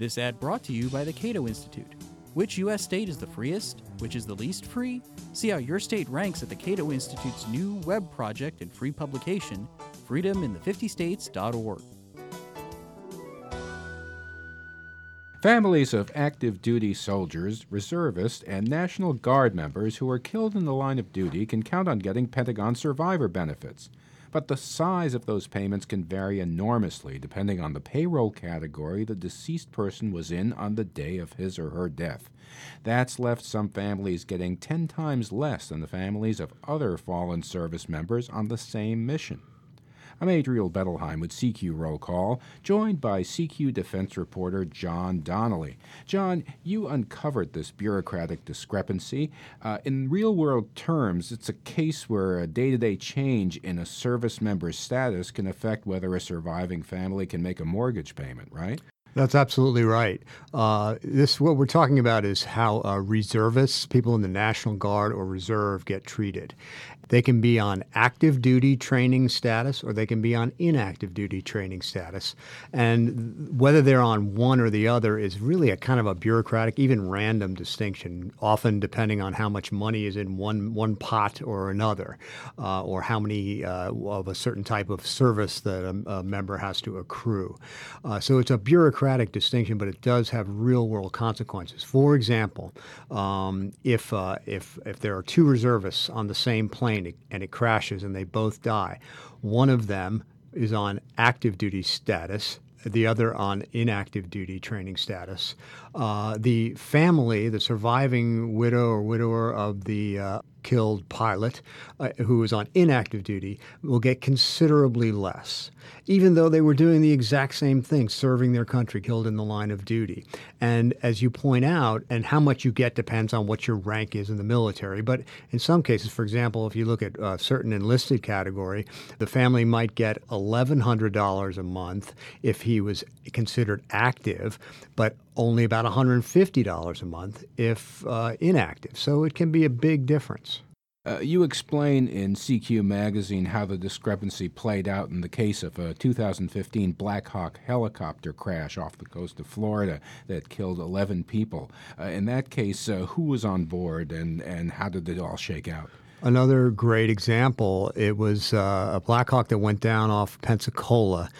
This ad brought to you by the Cato Institute. Which U.S. state is the freest? Which is the least free? See how your state ranks at the Cato Institute's new web project and free publication, freedomin the50states.org. Families of active duty soldiers, reservists, and National Guard members who are killed in the line of duty can count on getting Pentagon survivor benefits. But the size of those payments can vary enormously depending on the payroll category the deceased person was in on the day of his or her death. That's left some families getting 10 times less than the families of other fallen service members on the same mission. I'm Adriel Bettelheim with CQ Roll Call, joined by CQ defense reporter John Donnelly. John, you uncovered this bureaucratic discrepancy. Uh, in real world terms, it's a case where a day to day change in a service member's status can affect whether a surviving family can make a mortgage payment, right? That's absolutely right. Uh, this what we're talking about is how uh, reservists, people in the National Guard or Reserve, get treated. They can be on active duty training status or they can be on inactive duty training status. And whether they're on one or the other is really a kind of a bureaucratic, even random distinction, often depending on how much money is in one, one pot or another, uh, or how many uh, of a certain type of service that a, a member has to accrue. Uh, so it's a bureaucratic distinction, but it does have real world consequences. For example, um, if, uh, if, if there are two reservists on the same plane, plane and it crashes and they both die. One of them is on active duty status, the other on inactive duty training status. Uh, the family, the surviving widow or widower of the uh, killed pilot uh, who was on inactive duty will get considerably less, even though they were doing the exact same thing, serving their country, killed in the line of duty. And as you point out, and how much you get depends on what your rank is in the military. But in some cases, for example, if you look at a certain enlisted category, the family might get $1,100 a month if he was considered active, but only about $150 a month if uh, inactive. So it can be a big difference. Uh, you explain in CQ magazine how the discrepancy played out in the case of a 2015 Black Hawk helicopter crash off the coast of Florida that killed 11 people. Uh, in that case, uh, who was on board and, and how did it all shake out? Another great example, it was uh, a Black Hawk that went down off Pensacola,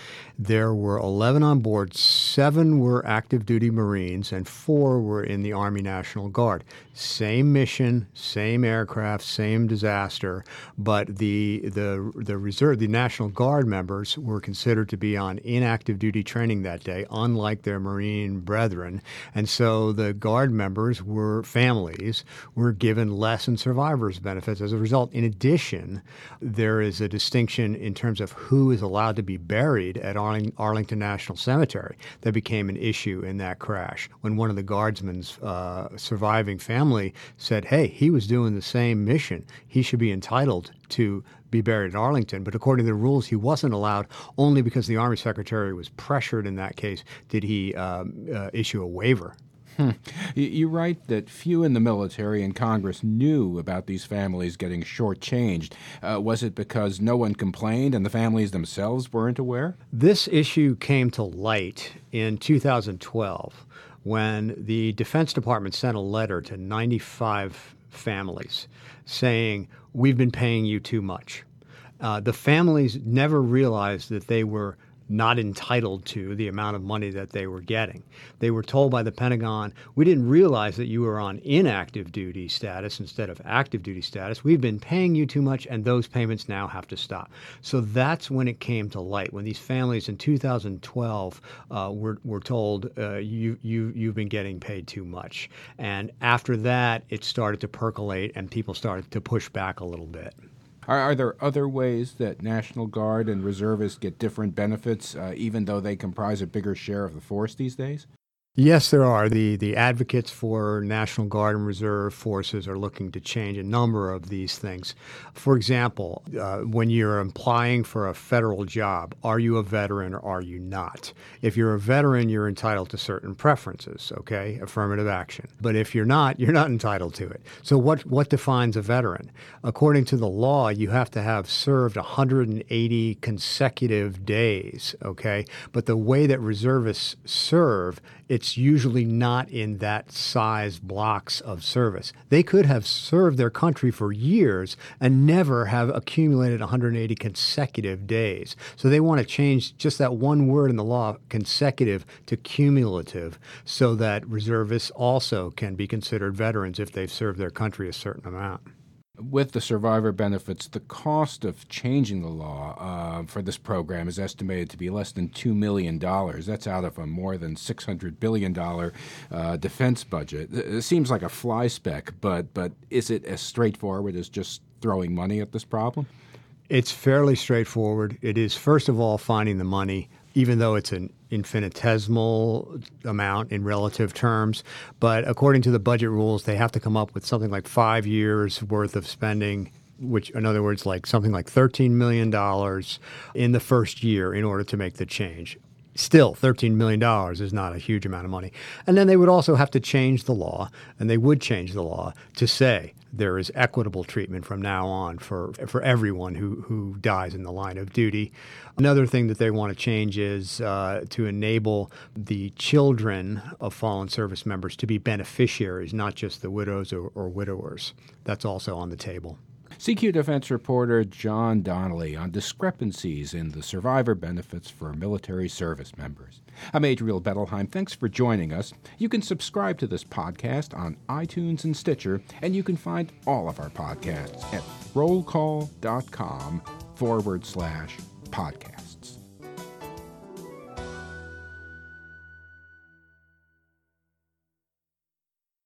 there were 11 on board, seven were active duty Marines, and four were in the Army National Guard. Same mission, same aircraft, same disaster, but the, the, the reserve, the National Guard members were considered to be on inactive duty training that day, unlike their Marine brethren. And so the Guard members were families, were given less in survivors benefits as a result. In addition, there is a distinction in terms of who is allowed to be buried at Army Arlington National Cemetery that became an issue in that crash when one of the guardsmen's uh, surviving family said, hey, he was doing the same mission. He should be entitled to be buried at Arlington. But according to the rules, he wasn't allowed only because the Army Secretary was pressured in that case did he um, uh, issue a waiver Hmm. You write that few in the military and Congress knew about these families getting shortchanged. Uh, was it because no one complained and the families themselves weren't aware? This issue came to light in 2012 when the Defense Department sent a letter to 95 families saying, We've been paying you too much. Uh, the families never realized that they were not entitled to the amount of money that they were getting. They were told by the Pentagon, we didn't realize that you were on inactive duty status instead of active duty status. We've been paying you too much, and those payments now have to stop. So that's when it came to light, when these families in 2012 uh, were, were told, uh, you, you, you've been getting paid too much. And after that, it started to percolate, and people started to push back a little bit. Are, are, there other ways that National Guard and reservists get different benefits, uh, even though they comprise a bigger share of the force these days? Yes, there are. The, the advocates for National Guard and Reserve forces are looking to change a number of these things. For example, uh, when you're applying for a federal job, are you a veteran or are you not? If you're a veteran, you're entitled to certain preferences, okay? Affirmative action. But if you're not, you're not entitled to it. So, what, what defines a veteran? According to the law, you have to have served 180 consecutive days, okay? But the way that reservists serve, it it's usually not in that size blocks of service. They could have served their country for years and never have accumulated 180 consecutive days. So they want to change just that one word in the law, consecutive, to cumulative, so that reservists also can be considered veterans if they've served their country a certain amount with the survivor benefits, the cost of changing the law uh, for this program is estimated to be less than $2 million. That's out of a more than $600 billion uh, defense budget. It seems like a fly speck, but, but is it as straightforward as just throwing money at this problem? It's fairly straightforward. It is, first of all, finding the money even though it's an infinitesimal amount in relative terms. But according to the budget rules, they have to come up with something like five years worth of spending. Which, in other words, like something like $13 million in the first year in order to make the change still $13 million is not a huge amount of money. And then they would also have to change the law, and they would change the law to say there is equitable treatment from now on for, for everyone who, who dies in the line of duty. Another thing that they want to change is uh, to enable the children of fallen service members to be beneficiaries, not just the widows or, or widowers. That's also on the table. CQ Defense reporter John Donnelly on discrepancies in the survivor benefits for military service members. I'm Adriel Bettelheim. Thanks for joining us. You can subscribe to this podcast on iTunes and Stitcher, and you can find all of our podcasts at rollcall.com forward slash podcast.